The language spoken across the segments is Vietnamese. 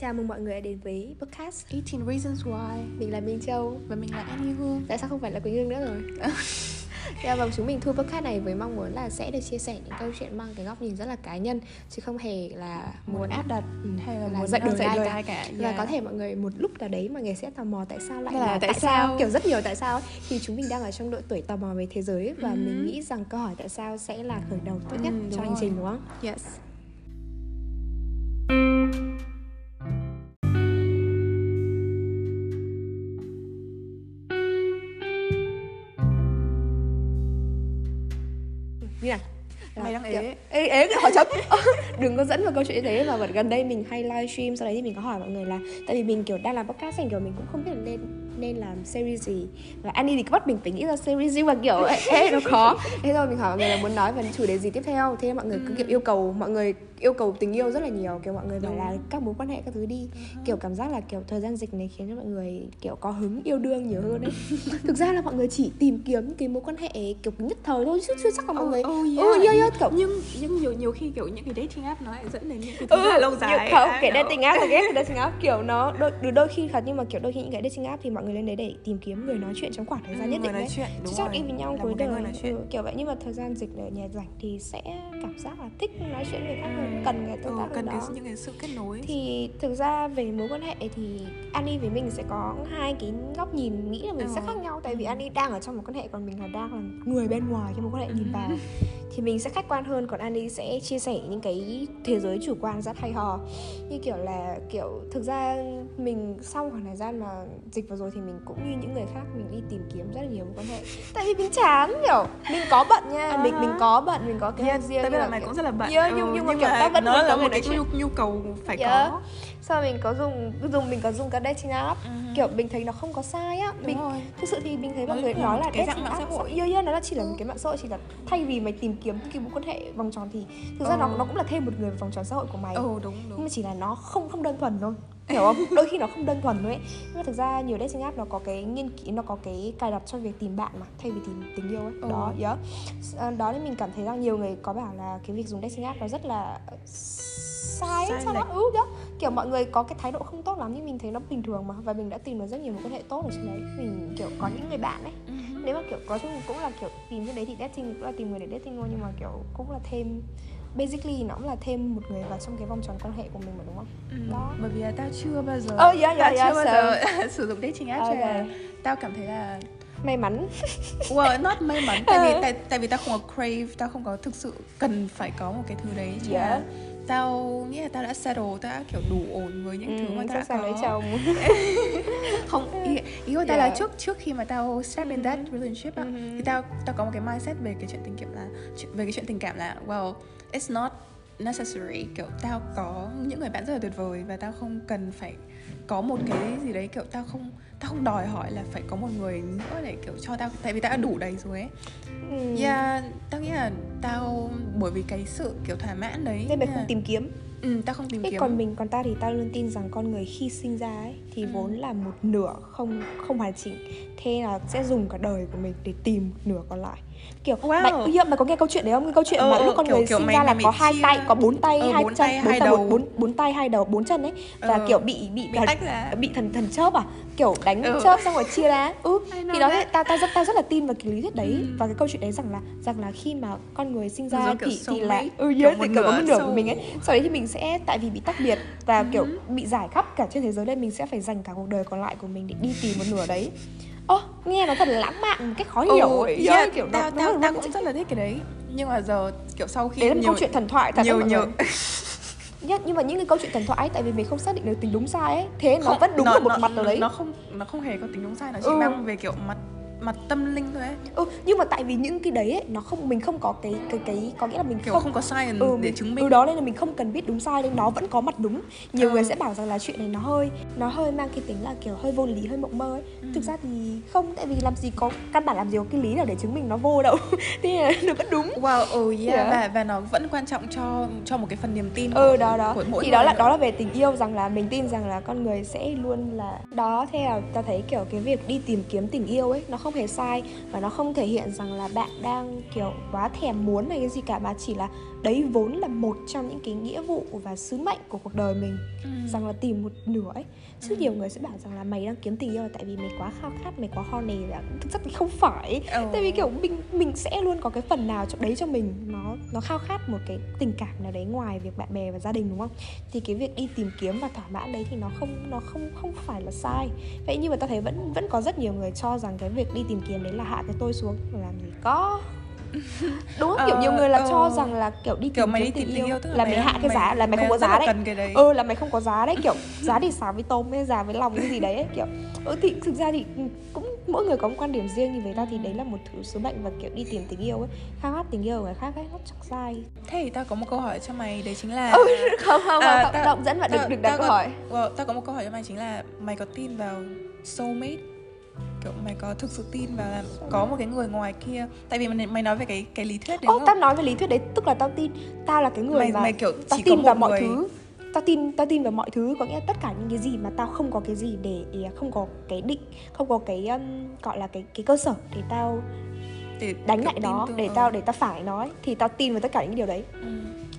Chào mừng mọi người đã đến với podcast 18 Reasons Why Mình là Minh Châu Và mình là Annie Hương Tại sao không phải là Quỳnh Hương nữa rồi Yeah, và chúng mình thu podcast này với mong muốn là sẽ được chia sẻ những câu chuyện mang cái góc nhìn rất là cá nhân chứ không hề là muốn áp đặt ừ, hay là, là muốn dạy đời đời ai ai cả. cả và Yeah. có thể mọi người một lúc nào đấy mọi người sẽ tò mò tại sao lại Là là, tại tại sao sao? kiểu rất nhiều tại sao ấy. thì chúng mình đang ở trong độ tuổi tò mò về thế giới và Ừ. mình nghĩ rằng câu hỏi tại sao sẽ là khởi đầu tốt nhất Ừ, cho hành trình đúng không? Yes kiểu- chấm. Đừng có dẫn vào câu chuyện như thế mà gần đây mình hay livestream, sau đấy thì mình có hỏi mọi người là tại vì mình, kiểu, đang làm podcast thành kiểu, mình cũng không biết là nên nên làm series gì. Và Annie thì cứ bắt mình phải nghĩ ra series nhưng mà kiểu ê, ê nó khó. Thế rồi mình hỏi mọi người là muốn nói về chủ đề gì tiếp theo. Thế mọi người cứ kiểu yêu cầu mọi người yêu cầu tình yêu rất là nhiều. Kiểu mọi người bảo là các mối quan hệ các thứ đi. Kiểu cảm giác là kiểu thời gian dịch này khiến cho mọi người kiểu có hứng yêu đương nhiều hơn ấy. Thực ra là mọi người chỉ tìm kiếm cái mối quan hệ kiểu nhất thời thôi chứ chưa chắc là mọi người oh, ừ yeah. yeah, yeah, kiểu nhưng nhưng nhiều nhiều khi kiểu những cái dating app nó lại dẫn đến những cái thứ ừ, là lâu dài không cái dating app là ghét cái dating app kiểu nó đôi, đôi, đôi khi thật nhưng mà kiểu đôi khi những cái dating app thì mọi người lên đấy để tìm kiếm người nói chuyện trong khoảng thời gian Ừ, nhất người định đấy. chuyện, chứ chắc đi với nhau cuối cái đời. người ừ, kiểu vậy. Nhưng mà thời gian dịch ở nhà rảnh thì sẽ cảm giác là thích nói chuyện với người khác hơn cần cái tương ừ, tác cần cái, đó những cái sự kết nối. Thì thực ra về mối quan hệ thì Annie với mình sẽ có hai cái góc nhìn nghĩ là mình sẽ Ừ. khác nhau. Tại vì Annie đang ở trong một quan hệ còn mình là đang là người bên ngoài trong một quan hệ nhìn vào thì mình sẽ khách quan hơn. Còn Annie sẽ chia sẻ những cái thế giới chủ quan rất hay ho. Như kiểu là kiểu thực ra mình sau khoảng thời gian mà dịch vừa rồi thì mình cũng như những người khác mình đi tìm kiếm rất là nhiều mối quan hệ. Tại vì mình chán kiểu mình có bận nha. Mình mình có bận mình có cái yeah, riêng tại nhưng vì là mà mày cũng rất là bận. Yeah, ừ, nhưng- nhưng mà kiểu ta vẫn nó là một cái nhu, nhu cầu phải Yeah. có. Sau mình có dùng dùng mình có dùng cái dating app. Ừ. kiểu mình thấy nó không có sai á. Đúng mình rồi. thực sự thì mình thấy mọi người nói là cái dating dạng mạng app xã hội. yeah, yeah, nó là chỉ là một cái mạng xã hội chỉ là thay vì mày tìm kiếm cái mối quan hệ vòng tròn thì thực ra nó Ừ. nó cũng là thêm một người vào vòng tròn xã hội của mày ừ đúng nhưng đúng mà chỉ là nó không không đơn thuần thôi hiểu không đôi khi nó không đơn thuần thôi ấy nhưng mà thực ra nhiều dating app nó có cái nghiên cứu nó có cái cài đặt cho việc tìm bạn mà thay vì tìm tình yêu ấy Ừ. đó yeah. À, đó nên mình cảm thấy rằng nhiều người có bảo là cái việc dùng dating app nó rất là sai Sai sao đó lệch. ừ đó kiểu mọi người có cái thái độ không tốt lắm nhưng mình thấy nó bình thường mà. Và mình đã tìm được rất nhiều mối quan hệ tốt ở trên đấy. Mình kiểu có những người bạn ấy. Ừ. nếu mà kiểu có chung cũng là kiểu tìm trên đấy thì dating cũng là tìm người để dating thôi. Nhưng mà kiểu cũng là thêm basically nó cũng là thêm một người vào trong cái vòng tròn quan hệ của mình mà đúng không? Ừ, Đó. bởi vì là tao chưa bao giờ Ờ, yeah, yeah, tao yeah, chưa bao giờ sử dụng dating app cho Ok. nên là tao cảm thấy là may mắn. Well not may mắn. Tại vì tại, tại vì tao không có crave tao không có thực sự cần phải có một cái thứ đấy cho Yeah. Là tao nghĩ là tao đã settle tao đã kiểu đủ ổn với những thứ mà tao đã lấy có chồng không ý, ý của tao là Yeah. trước trước khi mà tao step in that relationship á Mhm. thì tao tao có một cái mindset về cái chuyện tình cảm là về cái chuyện tình cảm là well it's not necessary kiểu tao có những người bạn rất là tuyệt vời và tao không cần phải có một cái gì đấy kiểu tao không tao không đòi hỏi là phải có một người nữa để kiểu cho tao tại vì tao đã đủ đầy rồi ấy. Ừ. yeah tao nghĩ là tao bởi vì cái sự kiểu thỏa mãn đấy nên mày nên không tìm kiếm. Ừ, tao không tìm Thế kiếm. còn mình còn ta thì ta luôn tin rằng con người khi sinh ra ấy thì Ừ. vốn là một nửa không không hoàn chỉnh. Thế là sẽ dùng cả đời của mình để tìm nửa còn lại kiểu Wow. mày, yeah, mày có nghe câu chuyện đấy không cái câu chuyện Ờ, mà ờ, lúc con kiểu- người kiểu sinh mày- ra là mày có hai chia- tay có bốn tay Ờ, hai bốn chân tay, bốn hai tay đầu. bốn, bốn, tay hai đầu bốn chân ấy và Ờ. kiểu bị bị Bị tách ra. bị thần thần chớp à kiểu đánh Ừ. chớp xong rồi chia ra ừ thì đó that. ta ta rất ta rất là tin vào cái lý thuyết đấy Ừ. và cái câu chuyện đấy rằng là rằng là khi mà con người sinh ra thì thì là ừ yes, thì kiểu có một nửa của mình ấy sau đấy thì mình sẽ tại vì bị tách biệt và kiểu Ừ. bị giải khắp cả trên thế giới nên mình sẽ phải dành cả cuộc đời còn lại của mình để đi tìm một nửa đấy Ồ, nghe nó thật lãng mạn một cách khó hiểu Ừ, ấy. yeah, Yeah, kiểu tao, tao, tao cũng rất là thích cái đấy nhưng mà giờ kiểu sau khi đấy là nhiều, câu chuyện thần thoại thật nhiều nhiều. Nhất, nhưng mà những cái câu chuyện thần thoại ấy, tại vì mình không xác định được tính đúng sai ấy thế nó Không, vẫn đúng nó, ở một nó, mặt nào đấy nó không nó không hề có tính đúng sai nó chỉ Ừ. mang về kiểu mặt mặt tâm linh thôi ấy ừ, nhưng mà tại vì những cái đấy ấy, nó không mình không có cái cái cái có nghĩa là mình kiểu không không, có science ừ, để chứng minh ừ đó nên là mình không cần biết đúng sai nên nó vẫn có mặt đúng nhiều Ừ. người sẽ bảo rằng là chuyện này nó hơi nó hơi mang cái tính là kiểu hơi vô lý hơi mộng mơ ấy Ừ. thực ra thì không tại vì làm gì có căn bản làm gì có cái lý nào để chứng minh nó vô đâu thế là nó vẫn đúng wow ừ yeah, Yeah. và và nó vẫn quan trọng cho cho một cái phần niềm tin ừ của, đó đó của mỗi thì đó là nữa. đó là về tình yêu rằng là mình tin rằng là con người sẽ luôn là đó là ta thấy kiểu cái việc đi tìm kiếm tình yêu ấy nó không không hề sai và nó không thể hiện rằng là bạn đang kiểu quá thèm muốn hay cái gì cả mà chỉ là đấy vốn là một trong những cái nghĩa vụ và sứ mệnh của cuộc đời mình Ừ. rằng là tìm một nửa ấy chứ Ừ. nhiều người sẽ bảo rằng là mày đang kiếm tình yêu là tại vì mày quá khao khát mày quá horny là thực chất thì không phải Ừ. tại vì kiểu mình mình sẽ luôn có cái phần nào trong đấy cho mình nó nó khao khát một cái tình cảm nào đấy ngoài việc bạn bè và gia đình đúng không thì cái việc đi tìm kiếm và thỏa mãn đấy thì nó không nó không không phải là sai vậy nhưng mà ta thấy vẫn vẫn có rất nhiều người cho rằng cái việc đi tìm kiếm đấy là hạ cái tôi xuống làm gì? Có. Đúng không kiểu Ờ, nhiều người là ờ. cho rằng là kiểu đi tìm kiểu mày đi tìm tình yêu tức là, là mày mày hạ cái giá là mày không có giá đấy. đấy. Ừ là mày không có giá đấy kiểu giá thì xào với tôm hay giá với lòng cái gì đấy ấy. kiểu. Ừ, thì thực ra thì cũng mỗi người có một quan điểm riêng như vậy ta thì đấy là một thứ sứ mệnh và kiểu đi tìm tình yêu ấy khao khát tình yêu của người khác ấy nó chắc sai. Thế thì tao có một câu hỏi cho mày đấy chính là ừ, không không À, không tao- động dẫn bạn đừng tao- đừng đặt tao câu có- hỏi. tao có một câu hỏi cho mày chính là mày có tin vào soulmate kiểu mày có thực sự tin vào là có một cái người ngoài kia? Tại vì mày, mày nói về cái cái lý thuyết đấy đúng tao nói về lý thuyết đấy tức là tao tin tao là cái người mày mà mày kiểu tao tin vào mọi người. thứ. Tao tin tao tin vào mọi thứ có nghĩa là tất cả những cái gì mà tao không có cái gì để không có cái định không có cái um, gọi là cái cái cơ sở để tao để đánh lại nó để ờ. tao để tao phải nó ấy, thì tao tin vào tất cả những điều đấy. Ừ.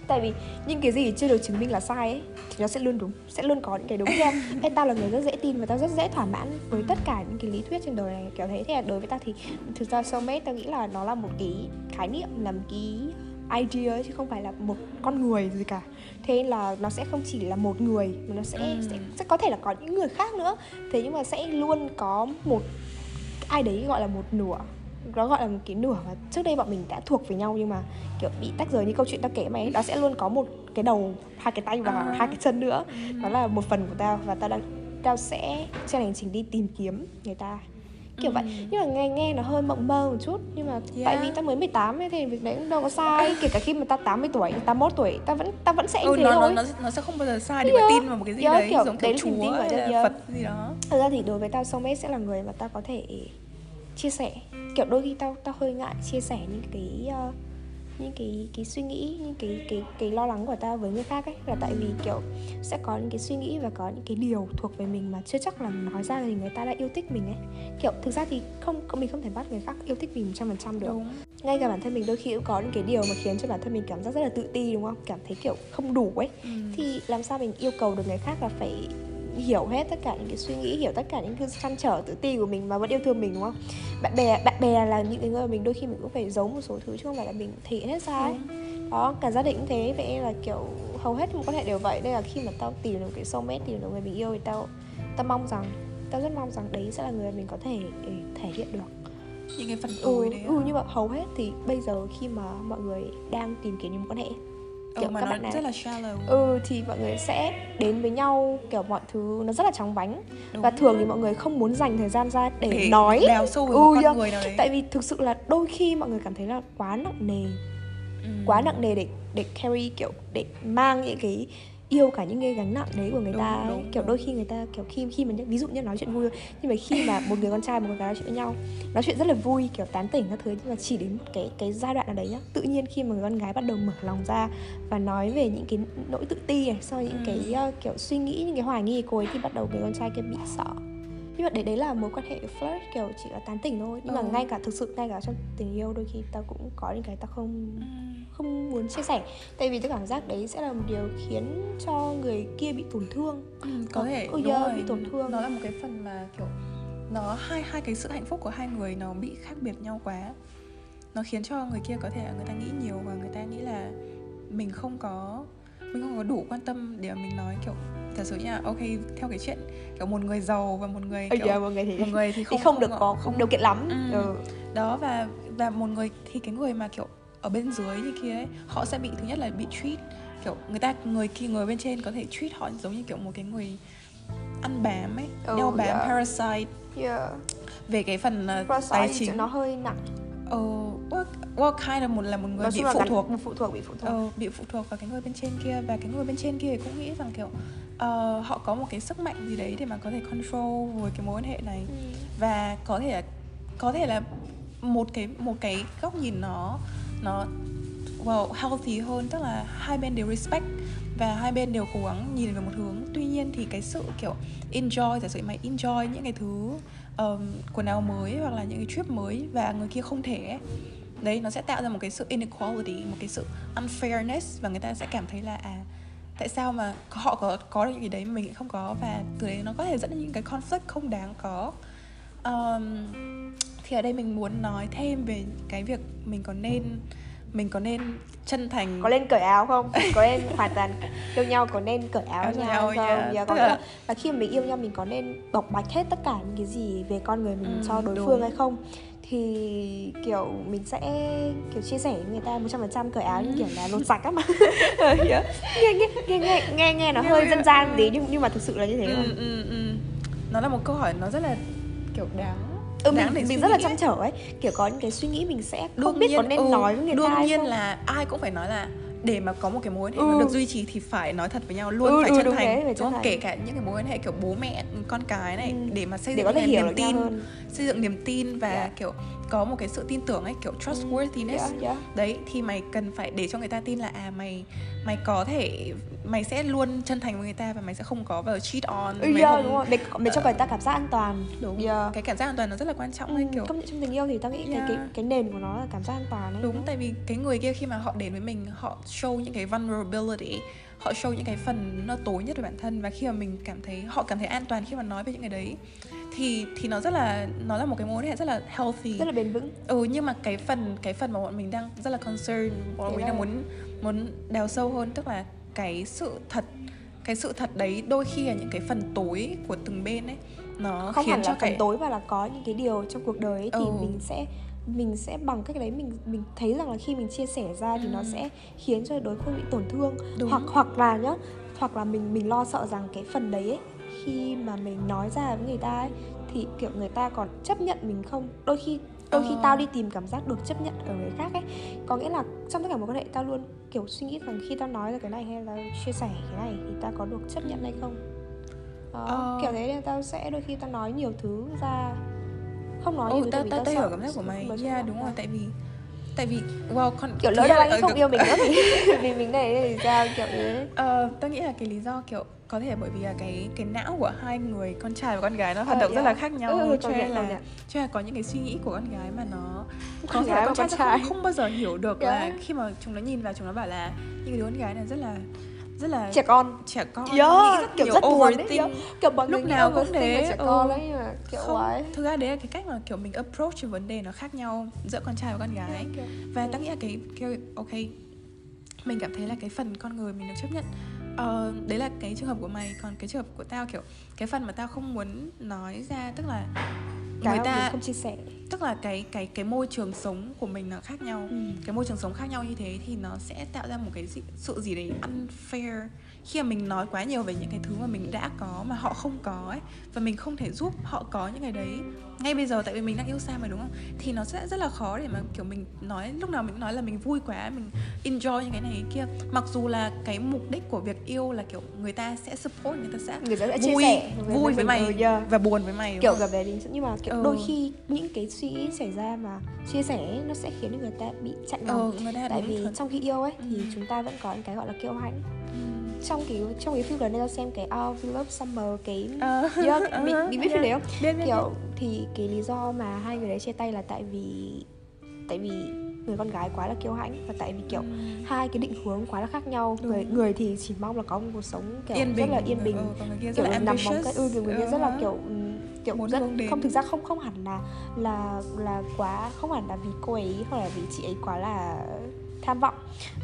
tại vì những cái gì chưa được chứng minh là sai ấy thì nó sẽ luôn đúng sẽ luôn có những cái đúng theo. Ê, tao là người rất dễ tin và tao rất dễ thỏa mãn với tất cả những cái lý thuyết trên đời này kiểu thế. Thế là đối với tao thì thực ra soulmate tao nghĩ là nó là một cái khái niệm là một cái idea chứ không phải là một con người gì cả. Thế là nó sẽ không chỉ là một người mà nó sẽ, Ừ. sẽ sẽ có thể là có những người khác nữa. Thế nhưng mà sẽ luôn có một ai đấy gọi là một nửa nó gọi là một cái nửa mà trước đây bọn mình đã thuộc với nhau nhưng mà kiểu bị tách rời như câu chuyện tao kể mày nó sẽ luôn có một cái đầu hai cái tay và À. hai cái chân nữa. Đó là một phần của tao và tao đang tao sẽ trên hành trình đi tìm kiếm người ta. Kiểu vậy. Nhưng mà nghe nghe nó hơi mộng mơ một chút nhưng mà tại Yeah. vì tao mới 18 ấy thì việc đấy cũng đâu có sai. Kể cả khi mà tao 80 tuổi 81 tuổi tao vẫn tao vẫn sẽ ừ, thế nó, nó, thôi. nó, nó sẽ không bao giờ sai để mà tin vào một cái gì Yeah, đấy kiểu giống đấy kiểu tin chúa hay là phật gì đó. Thật ra thì đối với tao soulmate sẽ là người mà tao có thể chia sẻ. Kiểu đôi khi tao tao hơi ngại chia sẻ những cái uh, những cái cái suy nghĩ những cái cái cái lo lắng của tao với người khác ấy. Là tại vì kiểu sẽ có những cái suy nghĩ và có những cái điều thuộc về mình mà chưa chắc là nói ra thì người ta đã yêu thích mình ấy. Kiểu thực ra thì không mình không thể bắt người khác yêu thích mình một trăm phần trăm được. Đúng. Ngay cả bản thân mình đôi khi cũng có những cái điều mà khiến cho bản thân mình cảm giác rất là tự ti đúng không? Cảm thấy kiểu không đủ ấy. Ừ. thì làm sao mình yêu cầu được người khác là phải hiểu hết tất cả những cái suy nghĩ hiểu tất cả những cái trăn trở tự ti của mình mà vẫn yêu thương mình đúng không? Bạn bè bạn bè là những cái người mình đôi khi mình cũng phải giấu một số thứ chứ không phải là mình thể hiện hết ra ấy. Đó cả gia đình cũng thế vậy nên là kiểu hầu hết mối quan hệ đều vậy. Đây là khi mà tao tìm được cái soulmate tìm được người mình yêu thì tao tao mong rằng tao rất mong rằng đấy sẽ là người mình có thể thể hiện được. Những cái phần ừ, tối đấy á. ừ nhưng mà hầu hết thì bây giờ khi mà mọi người đang tìm kiếm những mối quan hệ ừ, kiểu mà các nó bạn này rất là shallow ừ thì mọi người sẽ đến với nhau kiểu mọi thứ nó rất là chóng vánh Đúng. và thường thì mọi người không muốn dành thời gian ra để, để nói đào sâu với Ừ, một con yeah. người nào đấy tại vì thực sự là đôi khi mọi người cảm thấy là quá nặng nề ừ. quá nặng nề để để carry kiểu để mang những cái yêu cả những cái gánh nặng đấy của người Đúng, ta đúng, kiểu đúng. đôi khi người ta kiểu khi khi mà ví dụ như nói chuyện vui thôi, nhưng mà khi mà một người con trai một người gái nói chuyện với nhau nói chuyện rất là vui kiểu tán tỉnh các thứ nhưng mà chỉ đến cái cái giai đoạn nào đấy nhá tự nhiên khi mà người con gái bắt đầu mở lòng ra và nói về những cái nỗi tự ti này sau những Ừ. cái ờ, kiểu suy nghĩ những cái hoài nghi của cô ấy thì bắt đầu người con trai kia bị sợ nhưng mà đấy đấy là mối quan hệ flirt kiểu chỉ là tán tỉnh thôi nhưng mà Ừ. ngay cả thực sự ngay cả trong tình yêu đôi khi tao cũng có những cái tao không Ừ. không muốn chia sẻ tại vì cái cảm giác đấy sẽ là một điều khiến cho người kia bị tổn thương Ừ, có thể Ừ, đúng yeah, rồi bị tổn thương. nó là một cái phần mà kiểu nó hai hai cái sự hạnh phúc của hai người nó bị khác biệt nhau quá nó khiến cho người kia có thể là người ta nghĩ nhiều và người ta nghĩ là mình không có mình không có đủ quan tâm để mà mình nói kiểu thật sự nha ok theo cái chuyện kiểu một người giàu và một người kiểu giờ mọi người thì một người thì thì không không, được có không điều kiện lắm Ừ. ừ. đó và và một người thì cái người mà kiểu ở bên dưới như kia ấy họ sẽ bị thứ nhất là bị treat kiểu người ta người kia người bên trên có thể treat họ giống như kiểu một cái người ăn bám ấy Ừ, đeo bám yeah. parasite yeah. về cái phần uh, Parasite tài chính nó hơi nặng ờ what, what kind là một là một người nói bị phụ thuộc. một phụ thuộc bị phụ thuộc. Ờ, bị phụ thuộc vào cái người bên trên kia và cái người bên trên kia cũng nghĩ rằng kiểu ờ, họ có một cái sức mạnh gì đấy để mà có thể control với cái mối quan hệ này. Ừ. và có thể là có thể là một cái một cái góc nhìn nó nó well healthy hơn. Tức là hai bên đều respect và hai bên đều cố gắng nhìn về một hướng. Tuy nhiên thì cái sự kiểu enjoy giả sử mày enjoy những cái thứ um, quần áo mới hoặc là những cái trip mới và người kia không thể ấy, đấy nó sẽ tạo ra một cái sự inequality một cái sự unfairness và người ta sẽ cảm thấy là à tại sao mà họ có có được những cái đấy mà mình lại không có? Và từ đấy nó có thể dẫn đến những cái conflict không đáng có. Um, thì ở đây mình muốn nói thêm về cái việc mình có nên mình có nên chân thành có nên cởi áo không? Có nên hoàn toàn yêu nhau có nên cởi áo Áo nhau nhau, không? yeah. yeah, có là- là, là khi mà mình yêu nhau mình có nên bộc bạch hết tất cả những cái gì về con người mình Ừ, cho đối đúng. phương hay không? Thì kiểu mình sẽ kiểu chia sẻ với người ta 100% cởi áo như kiểu là lột sạch á mà. Nghe, nghe, nghe, nghe, nghe, nghe nó Nghe hơi dân gian một tí nhưng, nhưng mà thực sự là như thế ừ, ừ, ừ. nó là một câu hỏi nó rất là kiểu đáng ừ, mình, mình rất là chăn ấy. trở ấy kiểu có những cái suy nghĩ mình sẽ không Đương biết nhiên, có nên ừ, nói với người đương ta hay nhiên không là ai cũng phải nói là để mà có một cái mối quan hệ Ừ. nó được duy trì thì phải nói thật với nhau luôn Ừ, phải ừ, chân thành thế, phải chân thành. kể cả những cái mối quan hệ kiểu bố mẹ con cái này Ừ. để mà xây để dựng niềm tin xây dựng niềm tin và Yeah. kiểu có một cái sự tin tưởng ấy kiểu trustworthiness yeah, yeah. đấy thì mày cần phải để cho người ta tin là à mày mày có thể mày sẽ luôn chân thành với người ta và mày sẽ không có vào cheat on Ừ, mày yeah, không đúng rồi để, để cho người ta cảm giác an toàn đúng Yeah. cái cảm giác an toàn nó rất là quan trọng ấy Ừ, kiểu công nhận trong tình yêu thì tao nghĩ cái Yeah. cái cái nền của nó là cảm giác an toàn ấy đúng tại vì cái người kia khi mà họ đến với mình họ show những cái vulnerability họ show những cái phần nó tối nhất về bản thân và khi mà mình cảm thấy họ cảm thấy an toàn khi mà nói về những cái đấy thì thì nó rất là nó là một cái mối quan hệ rất là healthy rất là bền vững ừ nhưng mà cái phần cái phần mà bọn mình đang rất là concern bọn Thế mình đang muốn muốn đào sâu hơn tức là cái sự thật cái sự thật đấy đôi khi là những cái phần tối của từng bên ấy nó không khiến hẳn cho là phần cái tối mà là có những cái điều trong cuộc đời ấy thì Ừ. mình sẽ mình sẽ bằng cách đấy mình mình thấy rằng là khi mình chia sẻ ra thì nó sẽ khiến cho đối phương bị tổn thương Ừ. Đúng. hoặc hoặc là nhá hoặc là mình mình lo sợ rằng cái phần đấy ấy, khi mà mình nói ra với người ta ấy thì kiểu người ta còn chấp nhận mình không đôi khi đôi khi Ờ. tao đi tìm cảm giác được chấp nhận ở người khác ấy có nghĩa là trong tất cả mối quan hệ tao luôn kiểu suy nghĩ rằng khi tao nói ra cái này hay là chia sẻ cái này thì tao có được chấp nhận hay không đó, Ờ. kiểu thế nên tao sẽ đôi khi tao nói nhiều thứ ra không nói ừ tao tao sợ hiểu cảm giác của mày. yeah đúng rồi tại vì tại vì wow con kiểu lỡ đâu là- anh ờ, không yêu mình nữa thì vì mình này thì sao kiểu thế. Ờ, tao nghĩ là cái lý do kiểu có thể bởi vì là cái cái não của hai người con trai và con gái nó hoạt Ờ, động rất yeah. là khác nhau Ừ, cho công nên là cho nên là có những cái suy nghĩ của con gái mà nó có Con thể gái là con trai không, không bao giờ hiểu được là Yeah. khi mà chúng nó nhìn vào chúng nó bảo là những đứa con gái này rất là rất là trẻ con. Trẻ con. Yeah, nghĩ rất kiểu nhiều rất buồn đấy, yeah. kiểu mọi Lúc nào cũng thế, trẻ ừ. con đấy mà kiểu không ấy. thực ra đấy là cái cách mà kiểu mình approach cái vấn đề nó khác nhau giữa con trai và con gái. Kiểu- và tao nghĩ là cái, cái ok mình cảm thấy là cái phần con người mình được chấp nhận. Ờ, đấy là cái trường hợp của mày còn cái trường hợp của tao kiểu cái phần mà tao không muốn nói ra tức là cái người ta không chia sẻ. tức là cái cái cái môi trường sống của mình nó khác nhau. Ừ. cái môi trường sống khác nhau như thế thì nó sẽ tạo ra một cái gì, sự gì đấy unfair. Khi mà mình nói quá nhiều về những cái thứ mà mình đã có mà họ không có ấy và mình không thể giúp họ có những cái đấy. Ngay bây giờ tại vì mình đang yêu xa mà đúng không? Thì nó sẽ rất là khó để mà kiểu mình nói lúc nào mình nói là mình vui quá mình enjoy những cái này cái kia. Mặc dù là cái mục đích của việc yêu là kiểu người ta sẽ support người ta sẽ người ta sẽ chia vui vui với mày yeah. và buồn với mày kiểu gặp đấy đến nhưng mà kiểu Ừ. đôi khi những cái suy nghĩ xảy ra mà chia sẻ ấy, nó sẽ khiến người ta bị chạnh lòng ừ, tại vì thật. trong khi yêu ấy thì Ừ. chúng ta vẫn có những cái gọi là kiêu hãnh Ừ. trong cái trong cái phim gần đây tao xem cái Our We Love Summer cái Ờ. yeah, mình, Uh-huh, mình biết phim đấy không biết, biết, kiểu thì cái lý do mà hai người đấy chia tay là tại vì tại vì người con gái quá là kiêu hãnh và tại vì kiểu hai cái định hướng quá là khác nhau. Đúng. người người thì chỉ mong là có một cuộc sống kiểu yên rất bình. là yên bình ừ, kiểu là nằm ambitious. cái ừ kiểu người kia rất là Ờ. kiểu kiểu Muốn rất không thực ra không không hẳn là là là quá không hẳn là vì cô ấy hoặc là vì chị ấy quá là tham vọng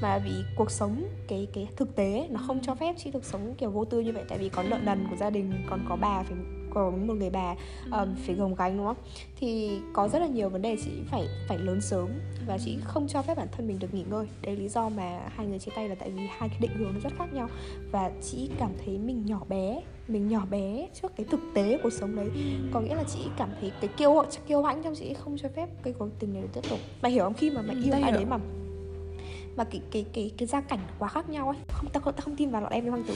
mà vì cuộc sống cái cái thực tế nó không cho phép chị được sống kiểu vô tư như vậy. Tại vì có nợ nần của gia đình còn có bà phải có một người bà um, phải gồng gánh đúng không? Thì có rất là nhiều vấn đề chị phải phải lớn sớm và chị không cho phép bản thân mình được nghỉ ngơi. Đấy lý do mà hai người chia tay là tại vì hai cái định hướng nó rất khác nhau. Và chị cảm thấy mình nhỏ bé mình nhỏ bé trước cái thực tế của cuộc sống đấy. Có nghĩa là chị cảm thấy cái kiêu kiêu hãnh trong chị không cho phép cái cuộc tình này được tiếp tục. Mày hiểu không? Khi mà mày yêu ai đấy mà mà cái cái cái cái gia cảnh quá khác nhau ấy không tao, tao không tin vào lọt em với hoàng tử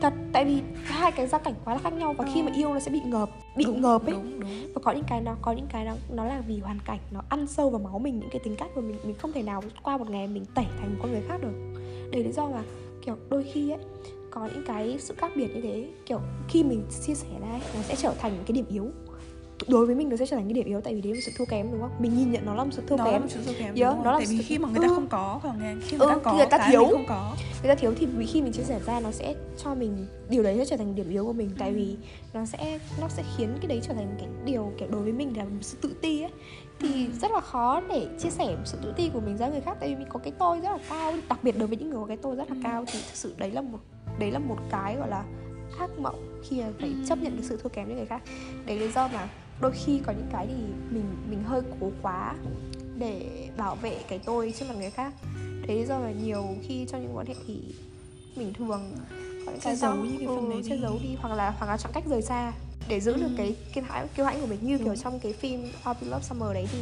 thật tại vì hai cái gia cảnh quá là khác nhau và khi mà yêu nó sẽ bị ngợp bị Đúng, ngợp ấy. đúng đúng. Và có những cái nó có những cái nó nó là vì hoàn cảnh nó ăn sâu vào máu mình những cái tính cách của mình mình không thể nào qua một ngày mình tẩy thành một con người khác được. Đấy lý do mà kiểu đôi khi ấy có những cái sự khác biệt như thế kiểu khi mình chia sẻ ra ấy, nó sẽ trở thành cái điểm yếu đối với mình nó sẽ trở thành cái điểm yếu tại vì đấy là một sự thua kém đúng không? Mình nhìn nhận nó là một sự thua nó kém. là một sự thua kém không? nó là tại vì sự- khi mà người ta ừ. không có hoặc là khi người Ừ, ta có người ta cái thiếu. mình không có. Người ta thiếu thì vì khi mình chia sẻ ra nó sẽ cho mình điều đấy sẽ trở thành điểm yếu của mình. Tại vì nó sẽ nó sẽ khiến cái đấy trở thành cái điều kiểu đối với mình là một sự tự ti ấy. Thì rất là khó để chia sẻ sự tự ti của mình ra người khác. Tại vì mình có cái tôi rất là cao đặc biệt đối với những người có cái tôi rất là cao thì thực sự đấy là một đấy là một cái gọi là ác mộng khi mà phải chấp nhận cái sự thua kém với người khác. Đấy là lý do mà đôi khi có những cái thì mình mình hơi cố quá để bảo vệ cái tôi trước mặt người khác. Đấy lý do mà nhiều khi trong những mối quan hệ thì mình thường có những Che cái giấu những cái phần đấy che đi. giấu đi hoặc là hoặc là chọn cách rời xa để giữ được cái kiên hãnh kiêu hãnh của mình. Như kiểu trong cái phim We Love Summer đấy thì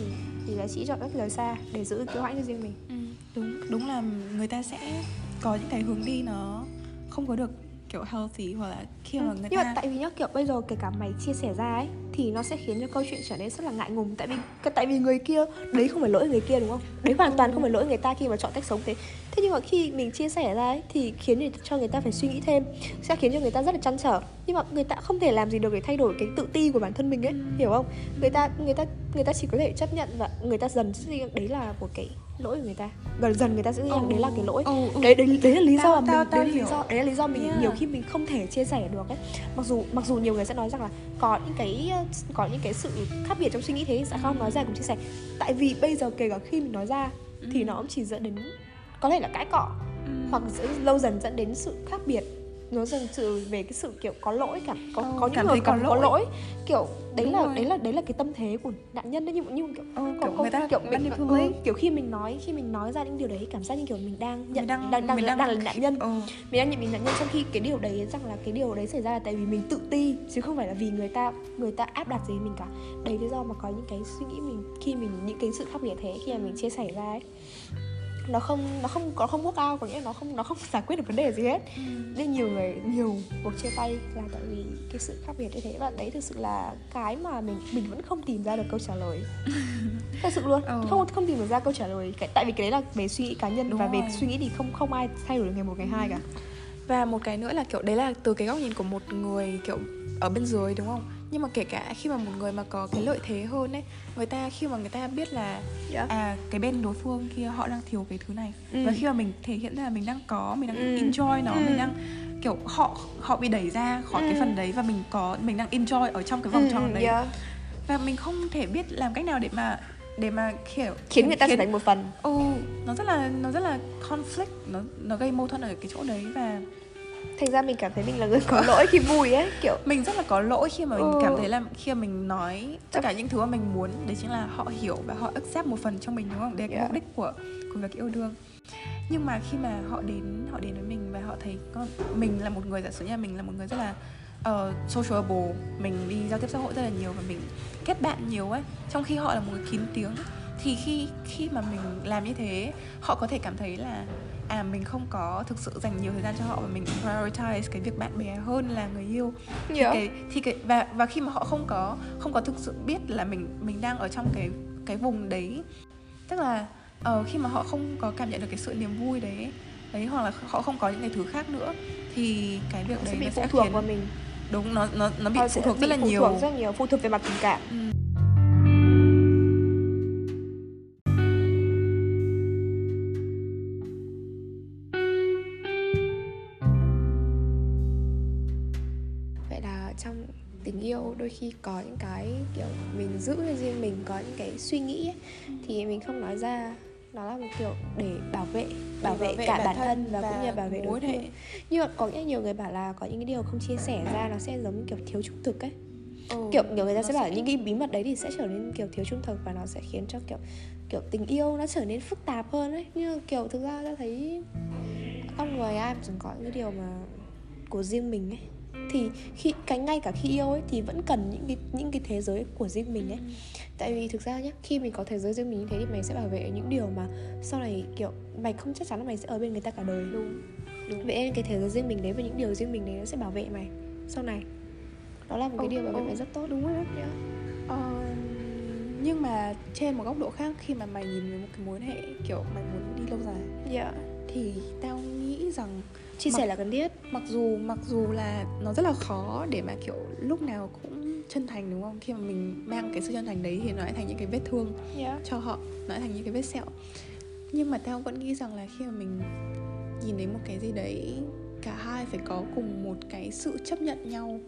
thì là chị chọn cách rời xa để giữ kiêu hãnh cho riêng mình. Ừ, đúng đúng là người ta sẽ có những cái hướng đi nó không có được kiểu healthy hoặc là khi mà người Ừ, nhưng ta. mà tại vì nhá kiểu bây giờ kể cả mày chia sẻ ra ấy thì nó sẽ khiến cho câu chuyện trở nên rất là ngại ngùng. Tại vì tại vì người kia đấy không phải lỗi người kia đúng không? Đấy hoàn toàn không phải lỗi người ta khi mà chọn cách sống thế. Thế nhưng mà khi mình chia sẻ ra ấy thì khiến người- cho người ta phải suy nghĩ thêm sẽ khiến cho người ta rất là chăn trở. Nhưng mà người ta không thể làm gì được để thay đổi cái tự ti của bản thân mình ấy hiểu không? Người ta người ta người ta chỉ có thể chấp nhận và người ta dần đấy là một cái lỗi của người ta dần dần người ta sẽ nghĩ rằng đấy là cái lỗi Ừ, ừ. đấy đấy đấy là lý Tao- do mà tao- mình tao đấy là lý hiểu. do đấy là lý do mình Yeah. nhiều khi mình không thể chia sẻ được ấy mặc dù mặc dù nhiều người sẽ nói rằng là có những cái có những cái sự khác biệt trong suy nghĩ thế sẽ không nói ra cùng chia sẻ tại vì bây giờ kể cả khi mình nói ra thì nó cũng chỉ dẫn đến có thể là cãi cọ Ừ. hoặc lâu dần dẫn đến sự khác biệt nó dần sự về cái sự kiểu có lỗi cảm có Ờ, có những cảm người thấy có cảm có lỗi. kiểu đấy Đúng là rồi. đấy là đấy là cái tâm thế của nạn nhân đấy. Nhưng nhưng kiểu Ừ, kiểu có- người ta kiểu mình ừ, kiểu khi mình nói khi mình nói ra những điều đấy cảm giác như kiểu mình đang nhận đang- đang đang, mình đang, đang- là nạn nhân. Ừ. mình đang nhận mình nạn nhân trong khi cái điều đấy rằng là cái điều đấy xảy ra là tại vì mình tự ti chứ không phải là vì người ta người ta áp đặt gì mình cả. Đấy lý do mà có những cái suy nghĩ mình khi mình những cái sự khác biệt thế khi mà mình chia sẻ ra ấy nó không nó không có không work out có nghĩa là nó không nó không giải quyết được vấn đề gì hết. Nên nhiều người nhiều cuộc chia tay là tại vì cái sự khác biệt như thế và đấy thực sự là cái mà mình mình vẫn không tìm ra được câu trả lời. Thật sự luôn. Ừ. không không tìm được ra câu trả lời. Tại vì cái đấy là về suy nghĩ cá nhân Đúng và về rồi. suy nghĩ thì không không ai thay đổi được ngày một ngày hai cả. Và một cái nữa là kiểu đấy là từ cái góc nhìn của một người kiểu ở bên dưới đúng không nhưng mà kể cả khi mà một người mà có cái lợi thế hơn ấy người ta khi mà người ta biết là Yeah. à cái bên đối phương kia họ đang thiếu cái thứ này Ừ. và khi mà mình thể hiện ra là mình đang có mình đang Ừ. enjoy nó Ừ. mình đang kiểu họ họ bị đẩy ra khỏi Ừ. cái phần đấy và mình có mình đang enjoy ở trong cái vòng tròn đấy yeah. và mình không thể biết làm cách nào để mà để mà kiểu khiến người ta trở thành một phần ừ nó rất là nó rất là conflict nó nó gây mâu thuẫn ở cái chỗ đấy và thành ra mình cảm thấy mình là người có lỗi khi vui ấy kiểu mình rất là có lỗi khi mà mình Ừ. cảm thấy là khi mà mình nói tất cả những thứ mà mình muốn đấy chính là họ hiểu và họ accept một phần trong mình đúng không đấy là cái Yeah. mục đích của của việc yêu đương nhưng mà khi mà họ đến họ đến với mình và họ thấy con mình là một người giả sử như là mình là một người rất là uh, sociable mình đi giao tiếp xã hội rất là nhiều và mình kết bạn nhiều ấy trong khi họ là một người kín tiếng thì khi khi mà mình làm như thế họ có thể cảm thấy là à mình không có thực sự dành nhiều thời gian cho họ và mình prioritize cái việc bạn bè hơn là người yêu thì Yeah. cái thì cái và và khi mà họ không có không có thực sự biết là mình mình đang ở trong cái cái vùng đấy tức là ờ, khi mà họ không có cảm nhận được cái sự niềm vui đấy đấy hoặc là họ không có những cái thứ khác nữa thì cái việc Họ đấy sẽ bị nó phụ sẽ thuộc khiến vào mình đúng nó nó nó bị Họ phụ thuộc rất là phụ nhiều thuộc rất nhiều phụ thuộc về mặt tình cảm Ừ. có những cái kiểu mình giữ cho riêng mình có những cái suy nghĩ ấy, thì mình không nói ra. Nó là một kiểu để bảo vệ bảo vệ, cả bản thân và, cũng như là bảo vệ đối phương. nhưng mà có nghĩa nhiều người bảo là có những cái điều không chia sẻ ra nó sẽ giống như kiểu thiếu trung thực ấy. Ừ. kiểu kiểu người ta nó sẽ bảo sẽ- những cái bí mật đấy thì sẽ trở nên kiểu thiếu trung thực và nó sẽ khiến cho kiểu kiểu tình yêu nó trở nên phức tạp hơn ấy. Như kiểu thực ra ta thấy con người ai cũng có những cái điều mà của riêng mình ấy thì khi cái ngay cả khi yêu ấy thì vẫn cần những cái những cái thế giới của riêng mình ấy tại vì thực ra nhá khi mình có thế giới riêng mình như thế thì mày sẽ bảo vệ những điều mà sau này kiểu mày không chắc chắn là mày sẽ ở bên người ta cả đời đúng đúng vậy nên cái thế giới riêng mình đấy và những điều riêng mình đấy nó sẽ bảo vệ mày sau này đó là một cái Ừ, điều bảo vệ ừ. mày rất tốt đúng đấy yeah. Ờ, nhưng mà trên một góc độ khác khi mà mày nhìn về một cái mối hệ kiểu mày muốn đi lâu dài Yeah. thì tao nghĩ rằng chia Mặc- sẻ là cần thiết. mặc dù mặc dù là nó rất là khó để mà kiểu lúc nào cũng chân thành đúng không? Khi mà mình mang cái sự chân thành đấy thì nó lại thành những cái vết thương yeah. cho họ nó lại thành những cái vết sẹo. Nhưng mà tao vẫn nghĩ rằng là khi mà mình nhìn thấy một cái gì đấy cả hai phải có cùng một cái sự chấp nhận nhau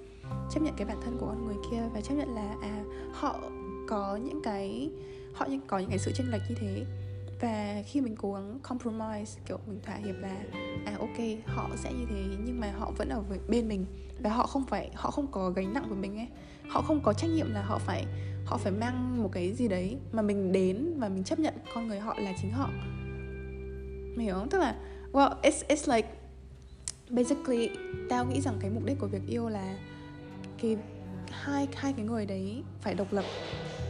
chấp nhận cái bản thân của con người kia và chấp nhận là à họ có những cái họ những có những cái sự chênh lệch như thế và khi mình cố gắng compromise, kiểu mình thỏa hiệp là à ok, họ sẽ như thế, nhưng mà họ vẫn ở bên mình. Và họ không phải, họ không có gánh nặng của mình ấy. Họ không có trách nhiệm là họ phải họ phải mang một cái gì đấy mà mình đến và mình chấp nhận con người họ là chính họ. Mình hiểu không? Tức là, well, it's it's like, basically, tao nghĩ rằng cái mục đích của việc yêu là cái hai hai cái người đấy phải độc lập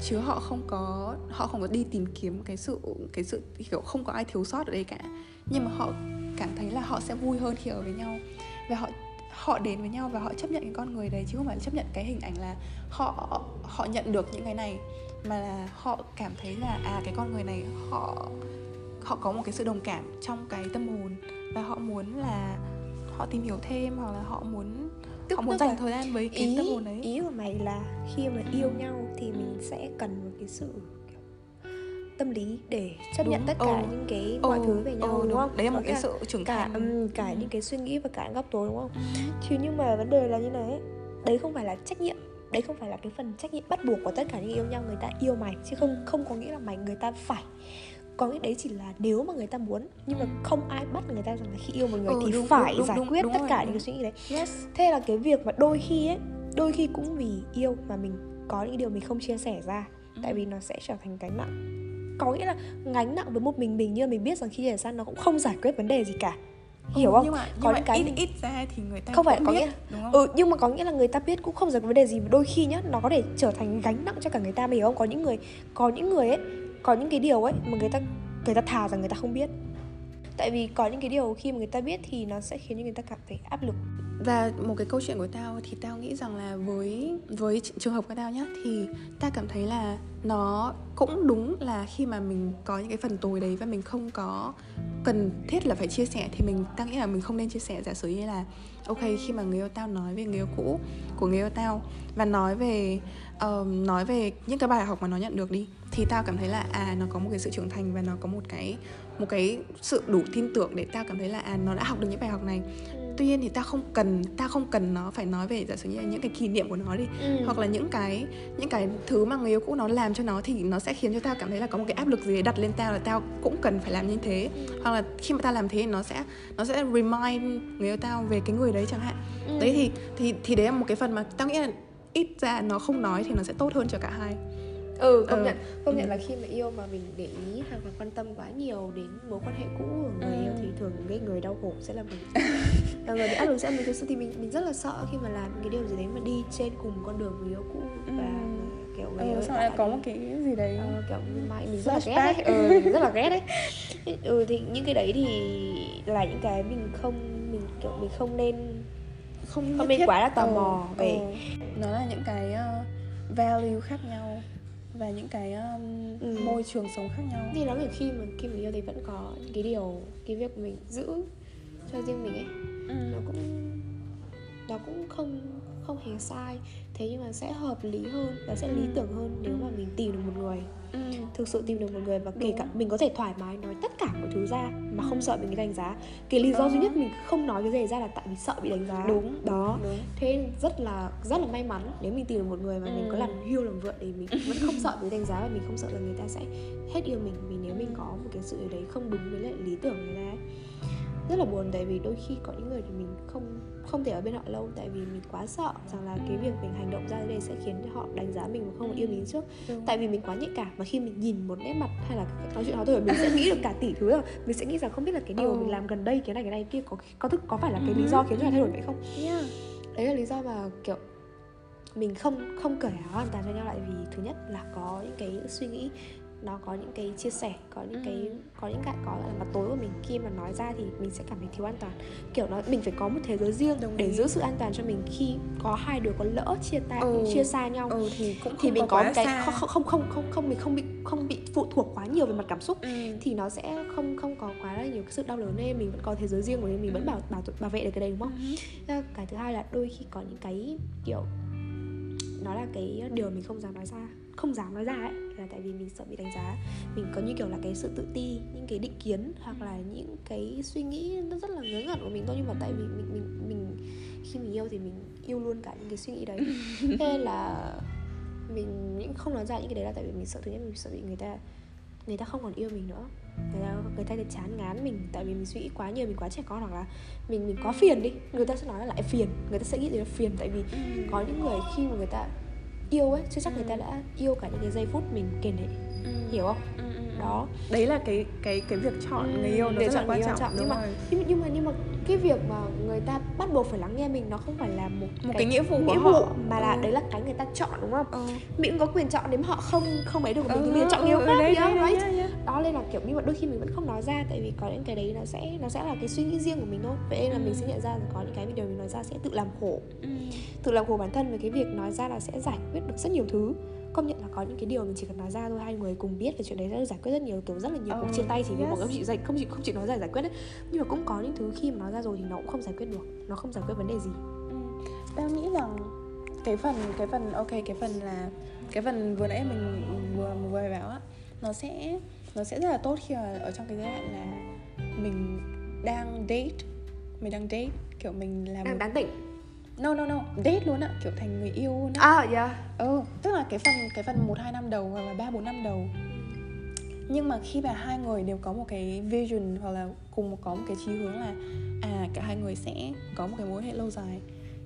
chứ họ không có, họ không có đi tìm kiếm cái sự cái sự, kiểu, không có ai thiếu sót ở đây cả. Nhưng mà họ cảm thấy là họ sẽ vui hơn khi ở với nhau. Và họ họ đến với nhau và họ chấp nhận cái con người đấy, chứ không phải chấp nhận cái hình ảnh là họ họ nhận được những cái này, mà là họ cảm thấy là à cái con người này họ họ có một cái sự đồng cảm trong cái tâm hồn. Và họ muốn là họ tìm hiểu thêm hoặc là họ muốn Tức- họ muốn dành thời gian với cái ý tâm hồn đấy. ý của mày là khi mà yêu nhau thì mình sẽ cần một cái sự tâm lý để chấp nhận Đúng, tất cả ừ. những cái mọi Ừ, thứ về nhau ừ, đúng, không? Đấy là một cái sự trưởng cả ừm, cả Ừ. những cái suy nghĩ và cả góc tối đúng không? Thì nhưng mà vấn đề là như này ấy, đấy không phải là trách nhiệm đấy không phải là cái phần trách nhiệm bắt buộc của tất cả những yêu nhau người ta yêu mày chứ không không có nghĩa là mày người ta phải có nghĩa đấy chỉ là nếu mà người ta muốn nhưng mà không ai bắt người ta rằng là khi yêu một người Ừ, thì đúng, phải đúng, đúng, giải đúng, quyết đúng tất rồi, cả đúng. những cái suy nghĩ đấy. Yes. Thế là cái việc mà đôi khi ấy đôi khi cũng vì yêu mà mình có những điều mình không chia sẻ ra Ừ. tại vì nó sẽ trở thành gánh nặng. Có nghĩa là gánh nặng với một mình mình nhưng mà mình biết rằng khi sẻ ra nó cũng không giải quyết vấn đề gì cả. Hiểu Ừ, không? nhưng mà, nhưng Có mà những cái ít mình- ít ra thì người ta Không phải có biết, nghĩa- đúng không? Ừ nhưng mà có nghĩa là người ta biết cũng không giải quyết vấn đề gì. Mà đôi khi nhá nó có thể trở thành gánh nặng cho cả người ta mình hiểu không? Có những người có những người ấy có những cái điều ấy mà người ta người ta thà rằng người ta không biết. Tại vì có những cái điều khi mà người ta biết thì nó sẽ khiến cho người ta cảm thấy áp lực. Và một cái câu chuyện của tao thì tao nghĩ rằng là với với trường hợp của tao nhá thì tao cảm thấy là nó cũng đúng là khi mà mình có những cái phần tồi đấy và mình không có cần thiết là phải chia sẻ thì mình tao nghĩ là mình không nên chia sẻ. Giả sử như là ok khi mà người yêu tao nói về người yêu cũ của người yêu tao và nói về uh, nói về những cái bài học mà nó nhận được đi thì tao cảm thấy là à nó có một cái sự trưởng thành và nó có một cái một cái sự đủ tin tưởng để tao cảm thấy là à nó đã học được những bài học này. Tuy nhiên thì ta không cần ta không cần nó phải nói về giả sử như là những cái kỷ niệm của nó đi Ừ. hoặc là những cái những cái thứ mà người yêu cũ nó làm cho nó thì nó sẽ khiến cho tao cảm thấy là có một cái áp lực gì đấy đặt lên tao là tao cũng cần phải làm như thế. Hoặc là khi mà tao làm thế nó sẽ nó sẽ remind người yêu tao về cái người đấy chẳng hạn. Ừ. đấy thì thì thì đấy là một cái phần mà tao nghĩ là ít ra nó không nói thì nó sẽ tốt hơn cho cả hai ừ công Ừ. nhận công nhận Ừ. là khi mà yêu mà mình để ý hoặc là quan tâm quá nhiều đến mối quan hệ cũ của người Ừ. yêu thì thường cái người đau khổ sẽ là mình và người bị áp lực sẽ là mình thực sự thì mình mình rất là sợ khi mà làm cái điều gì đấy mà đi trên cùng con đường người yêu cũ và Ừ. kiểu người ừ, xong lại có một cái gì đấy Ờ, kiểu mãi mình rất là ghét đấy ừ, mình rất là ghét đấy ừ thì những cái đấy thì là những cái mình không mình kiểu mình không nên không không nên thiết. quá là tò Ừ, mò về ừ. nó là những cái uh, value khác nhau và những cái um, Ừ. môi trường sống khác nhau thì nó kiểu khi mà khi mình yêu thì vẫn có những cái điều cái việc mình giữ cho riêng mình ấy nó ừ. cũng nó cũng không không hề sai thế nhưng mà sẽ hợp lý hơn và sẽ lý Ừ. tưởng hơn nếu mà mình tìm được một người Ừ. thực sự tìm được một người và kể cả mình có thể thoải mái nói tất cả mọi thứ ra mà không Ừ. sợ bị đánh giá cái lý do Đó. duy nhất mình không nói cái gì ra là tại vì sợ bị đánh giá đúng đó đúng thế rất là rất là may mắn nếu mình tìm được một người mà mình có Ừ. làm hưu làm vợ thì mình vẫn không sợ bị đánh giá và mình không sợ là người ta sẽ hết yêu mình vì nếu mình Ừ. có một cái sự đấy không đúng với lại lý tưởng người ta ấy. Rất là buồn tại vì đôi khi có những người thì mình không không thể ở bên họ lâu tại vì mình quá sợ rằng là cái việc mình hành động ra này sẽ khiến cho họ đánh giá mình và không yêu mình trước đúng. tại vì mình quá nhạy cảm mà khi mình nhìn một nét mặt hay là nói chuyện đó thôi mình sẽ nghĩ được cả tỷ thứ rồi mình sẽ nghĩ rằng không biết là cái điều Ừ. mình làm gần đây cái này cái này kia có có thực có phải là cái Ừ. lý do khiến cho họ thay đổi vậy không yeah. đấy là lý do mà kiểu mình không không cởi áo hoàn toàn cho nhau lại vì thứ nhất là có những cái suy nghĩ nó có những cái chia sẻ có những cái Ừ. có những cái có là mặt tối của mình khi mà nói ra thì mình sẽ cảm thấy thiếu an toàn kiểu nó mình phải có một thế giới riêng Đồng để ý. giữ sự an toàn cho mình khi có hai đứa có lỡ chia tay Ừ. chia xa nhau ừ thì cũng thì không mình có có cái xa. không không không không không mình không bị không bị phụ thuộc quá nhiều về mặt cảm xúc ừ. thì nó sẽ không không có quá là nhiều cái sự đau đớn nên mình vẫn có thế giới riêng của mình mình vẫn Ừ. bảo bảo bảo vệ được cái đấy đúng không Ừ. Cái thứ hai là đôi khi có những cái kiểu nó là cái điều mình không dám nói ra không dám nói ra ấy là tại vì mình sợ bị đánh giá. Mình có như kiểu là cái sự tự ti những cái định kiến hoặc là những cái suy nghĩ nó rất là ngớ ngẩn của mình thôi. Nhưng mà tại vì mình mình mình khi mình yêu thì mình yêu luôn cả những cái suy nghĩ đấy. Thế là mình những không nói ra những cái đấy là tại vì mình sợ thứ nhất mình sợ bị người ta người ta không còn yêu mình nữa. Người ta người ta chán ngán mình tại vì mình suy nghĩ quá nhiều mình quá trẻ con hoặc là mình mình quá phiền đi. Người ta sẽ nói là lại phiền người ta sẽ nghĩ là phiền. Tại vì Ừ. có những người khi mà người ta yêu ấy chưa chắc người ta Ừ. đã yêu cả những cái giây phút mình kể lệ Ừ. hiểu không Ừ, ừ, ừ. đó đấy là cái cái cái việc chọn Ừ, người yêu nó để rất là chọn quan người yêu trọng, quan trọng. đúng Nhưng mà- rồi. nhưng, nhưng mà nhưng mà cái việc mà người ta bắt buộc phải lắng nghe mình nó không phải là một một cái nghĩa vụ của nghĩa vụ họ mà là Ừ. đấy là cái người ta chọn đúng không ừ. mình cũng có quyền chọn nếu mà họ không không ấy được mình thì Ừ, mình sẽ chọn ừ, người yêu ừ, khác đấy, yeah, đấy, đấy, right? Đó nên là kiểu nhưng mà đôi khi mình vẫn không nói ra tại vì có những cái đấy nó sẽ nó sẽ là cái suy nghĩ riêng của mình thôi vậy nên là mình Ừ. sẽ nhận ra là có những cái mình điều mình nói ra sẽ tự làm khổ Ừ. tự làm khổ bản thân về cái việc nói ra là sẽ giải quyết được rất nhiều thứ công nhận là có những cái điều mình chỉ cần nói ra thôi hai người cùng biết về chuyện đấy sẽ được giải quyết rất nhiều kiểu rất là nhiều cuộc Ừ, chia tay chỉ vì yes. một cái chỉ giải không chỉ không chỉ nói ra giải quyết đấy nhưng mà cũng có những thứ khi mà nói ra rồi thì nó cũng không giải quyết được nó không giải quyết vấn đề gì Ừ. tao nghĩ rằng cái phần cái phần ok cái phần là cái phần vừa nãy mình vừa vừa bảo á nó sẽ nó sẽ rất là tốt khi mà ở trong cái giai đoạn là mình đang date. Mình đang date kiểu mình làm đang đáng tỉnh. No no no date luôn á kiểu thành người yêu luôn á. À yeah ừ tức là cái phần cái phần một hai năm đầu hoặc là ba bốn năm đầu. Nhưng mà khi mà hai người đều có một cái vision hoặc là cùng có một cái chí hướng là à cả hai người sẽ có một cái mối hệ lâu dài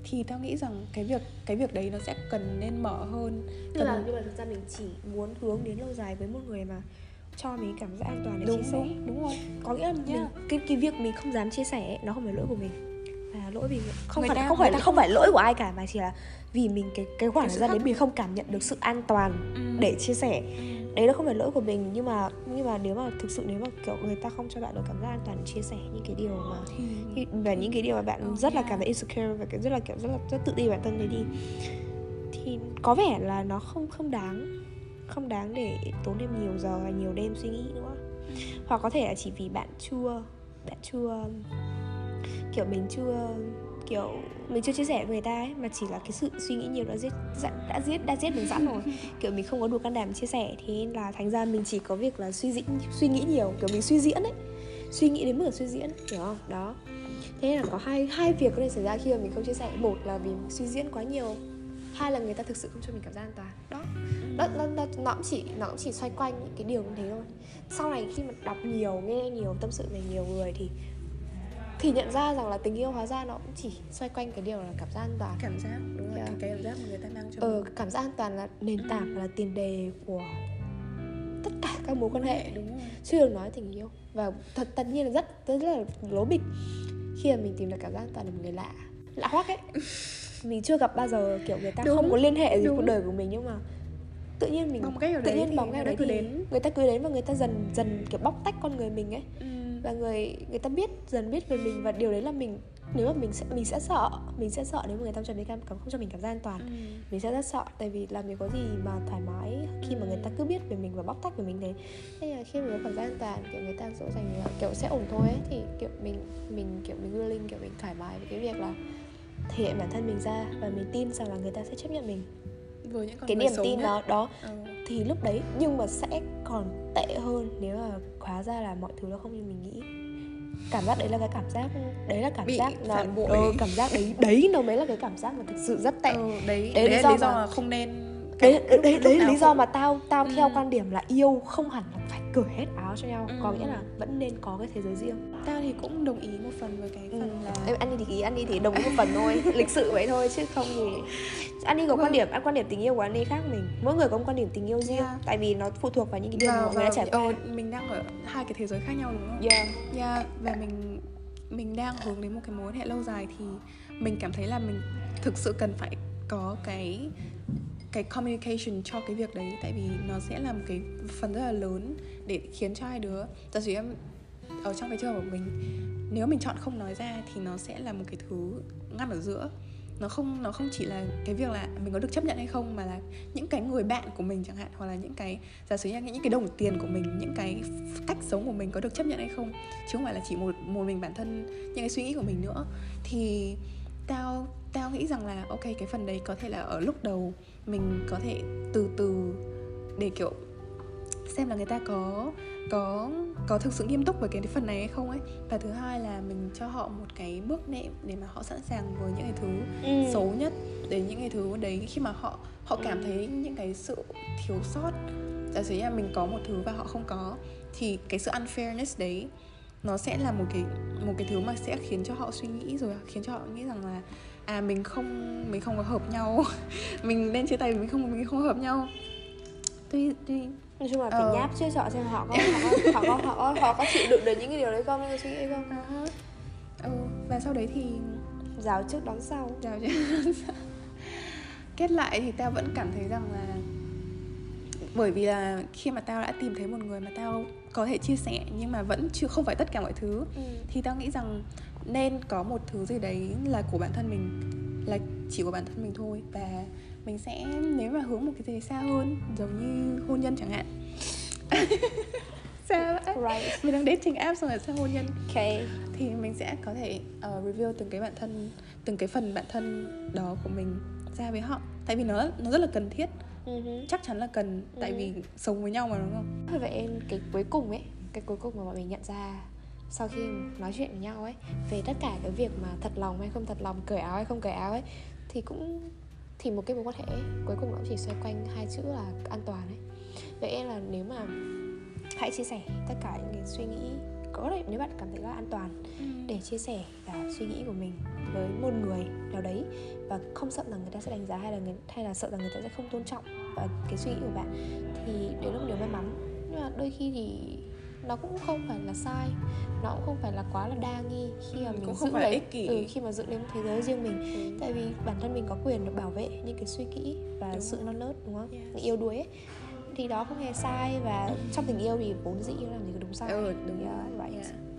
thì tao nghĩ rằng cái việc cái việc đấy nó sẽ cần nên mở hơn. Tức là cần nhưng mà thực ra mình chỉ muốn hướng đến lâu dài với một người mà cho mình cảm giác an toàn để đúng chia sẻ. đúng đúng rồi. Có nghĩa là mình, cái cái việc mình không dám chia sẻ nó không phải lỗi của mình. Mà lỗi vì không Người phải ta- không phải ta không phải lỗi của ai cả mà chỉ là vì mình cái cái khoảng thời gian đấy mình không cảm nhận được sự an toàn Ừ. để chia sẻ. Ừ. đấy là không phải lỗi của mình nhưng mà nhưng mà nếu mà thực sự nếu mà kiểu người ta không cho bạn được cảm giác an toàn để chia sẻ những cái điều mà khi- và những cái điều mà bạn Oh, rất là cảm thấy insecure và cái rất là kiểu rất là rất tự ti bản thân đấy đi thì có vẻ là nó không không đáng không đáng để tốn thêm nhiều giờ và nhiều đêm suy nghĩ nữa. Hoặc có thể là chỉ vì bạn chưa bạn chưa kiểu mình chưa kiểu mình chưa chia sẻ với người ta ấy mà chỉ là cái sự suy nghĩ nhiều đã giết dạ, đã, giết đã giết mình sẵn rồi. Kiểu mình không có đủ can đảm chia sẻ thế nên là thành ra mình chỉ có việc là suy diễn suy nghĩ nhiều kiểu mình suy diễn ấy. Suy nghĩ đến mức là suy diễn hiểu không? Đó. Thế nên là có hai hai việc có thể xảy ra khi mà mình không chia sẻ. Một là vì mình suy diễn quá nhiều hai là người ta thực sự không cho mình cảm giác an toàn. Đó nó, nó, nó, nó cũng chỉ nó cũng chỉ xoay quanh những cái điều như thế thôi. Sau này khi mà đọc nhiều nghe nhiều tâm sự về nhiều người thì thì nhận ra rằng là tình yêu hóa ra nó cũng chỉ xoay quanh cái điều là cảm giác an toàn. Cảm giác đúng rồi Yeah. cái, cái cảm giác mà người ta mang cho ờ, cảm giác an toàn là nền tảng là tiền đề của tất cả các mối quan hệ. Đúng rồi. Chưa được nói tình yêu. Và thật tất nhiên là rất rất là lố bịch khi mà mình tìm được cảm giác an toàn ở một người lạ. Lạ hoắc ấy. Mình chưa gặp bao giờ kiểu người ta Đúng, không có liên hệ gì đúng. cuộc đời của mình nhưng mà tự nhiên mình cách nào tự đấy nhiên cách ta đấy cứ thì đến. người ta cứ đến và người ta dần dần kiểu bóc tách con người mình ấy ừ. và người người ta biết dần biết về mình và điều đấy là mình nếu mà mình sẽ mình sẽ sợ mình sẽ sợ nếu mà người ta cho mình cảm không cho mình cảm giác an toàn Ừ. mình sẽ rất sợ tại vì làm gì có gì mà thoải mái khi mà người ta cứ biết về mình và bóc tách về mình thế nên là khi mình có cảm giác an toàn kiểu người ta dỗ dành là kiểu sẽ ổn thôi ấy, thì kiểu mình mình kiểu mình willing kiểu mình thoải mái với cái việc là thể hiện bản thân mình ra và mình tin rằng là người ta sẽ chấp nhận mình với những con cái niềm tin đó đó Ừ. thì lúc đấy nhưng mà sẽ còn tệ hơn nếu mà hóa ra là mọi thứ nó không như mình nghĩ cảm giác đấy là cái cảm giác đấy là cảm Bị giác bội. ờ, cảm giác đấy đấy nó mới là cái cảm giác mà thực sự rất tệ ừ, đấy Đấy đấy, lý là do lý do mà không nên đấy đấy đấy, đấy lý do cũng- mà tao tao theo Ừ. quan điểm là yêu không hẳn là phải cởi hết áo cho nhau có Ừ. nghĩa là vẫn nên có cái thế giới riêng tao thì cũng đồng ý một phần với cái phần là em ăn đi thì ý ăn đi thì đồng ý một phần thôi lịch sự vậy thôi chứ không thì anh đi có quan Vâng. điểm ăn quan điểm tình yêu của anh đi khác mình mỗi người có một quan điểm tình yêu riêng Yeah. tại vì nó phụ thuộc vào những cái điều mà và, mọi người đã trải qua ờ, mình đang ở hai cái thế giới khác nhau đúng không? yeah. Yeah, và mình mình đang hướng đến một cái mối quan hệ lâu dài thì mình cảm thấy là mình thực sự cần phải có cái cái communication cho cái việc đấy, tại vì nó sẽ là một cái phần rất là lớn để khiến cho hai đứa, giả sử em ở trong cái trường của mình, nếu mình chọn không nói ra thì nó sẽ là một cái thứ ngăn ở giữa. Nó không nó không chỉ là cái việc là mình có được chấp nhận hay không, mà là những cái người bạn của mình chẳng hạn, hoặc là những cái, giả sử như những cái đồng tiền của mình, những cái cách sống của mình có được chấp nhận hay không, chứ không phải là chỉ một một mình bản thân, những cái suy nghĩ của mình nữa. Thì tao tao nghĩ rằng là, ok, cái phần đấy có thể là ở lúc đầu mình có thể từ từ để kiểu xem là người ta có có có thực sự nghiêm túc với cái phần này hay không ấy và thứ hai là mình cho họ một cái bước nệm để mà họ sẵn sàng với những cái thứ ừ. xấu nhất để những cái thứ đấy khi mà họ họ cảm thấy những cái sự thiếu sót giả sử như là mình có một thứ và họ không có thì cái sự unfairness đấy nó sẽ là một cái một cái thứ mà sẽ khiến cho họ suy nghĩ rồi khiến cho họ nghĩ rằng là à mình không mình không có hợp nhau mình nên chia tay mình không mình không hợp nhau tuy tuy nói chung là phải ờ. nháp chưa sợ xem họ có họ có họ có, họ có, họ có chịu đựng được những cái điều đấy không suy nghĩ không uh-huh. ừ. và sau đấy thì rào trước đón sau rào trước đón sau kết lại thì tao vẫn cảm thấy rằng là bởi vì là khi mà tao đã tìm thấy một người mà tao có thể chia sẻ nhưng mà vẫn chưa không phải tất cả mọi thứ ừ. thì tao nghĩ rằng nên có một thứ gì đấy là của bản thân mình là chỉ của bản thân mình thôi và mình sẽ nếu mà hướng một cái gì xa hơn giống như hôn nhân chẳng hạn sao right. mình đang dating app xong rồi sang hôn nhân okay. thì mình sẽ có thể uh, review từng cái bản thân từng cái phần bản thân đó của mình ra với họ tại vì nó nó rất là cần thiết uh-huh. chắc chắn là cần uh-huh. tại vì sống với nhau mà đúng không vậy em cái cuối cùng ấy cái cuối cùng mà bọn mình nhận ra sau khi nói chuyện với nhau ấy về tất cả cái việc mà thật lòng hay không thật lòng cởi áo hay không cởi áo ấy thì cũng thì một cái mối quan hệ cuối cùng nó chỉ xoay quanh hai chữ là an toàn ấy vậy là nếu mà hãy chia sẻ tất cả những cái suy nghĩ có thể nếu bạn cảm thấy là an toàn ừ. để chia sẻ cả suy nghĩ của mình với một người nào đấy và không sợ rằng người ta sẽ đánh giá hay là người, hay là sợ rằng người ta sẽ không tôn trọng và cái suy nghĩ của bạn thì đấy là một điều may mắn nhưng mà đôi khi thì nó cũng không phải là sai nó cũng không phải là quá là đa nghi khi mà mình cũng giữ lấy ừ, khi mà giữ lên thế giới riêng mình ừ. tại vì bản thân mình có quyền được bảo vệ những cái suy nghĩ và đúng sự non nớt đúng không yes. yêu đuối ấy thì đó không hề sai và trong tình yêu thì vốn dĩ làm gì có đúng sai ừ, đúng yeah, right. yeah.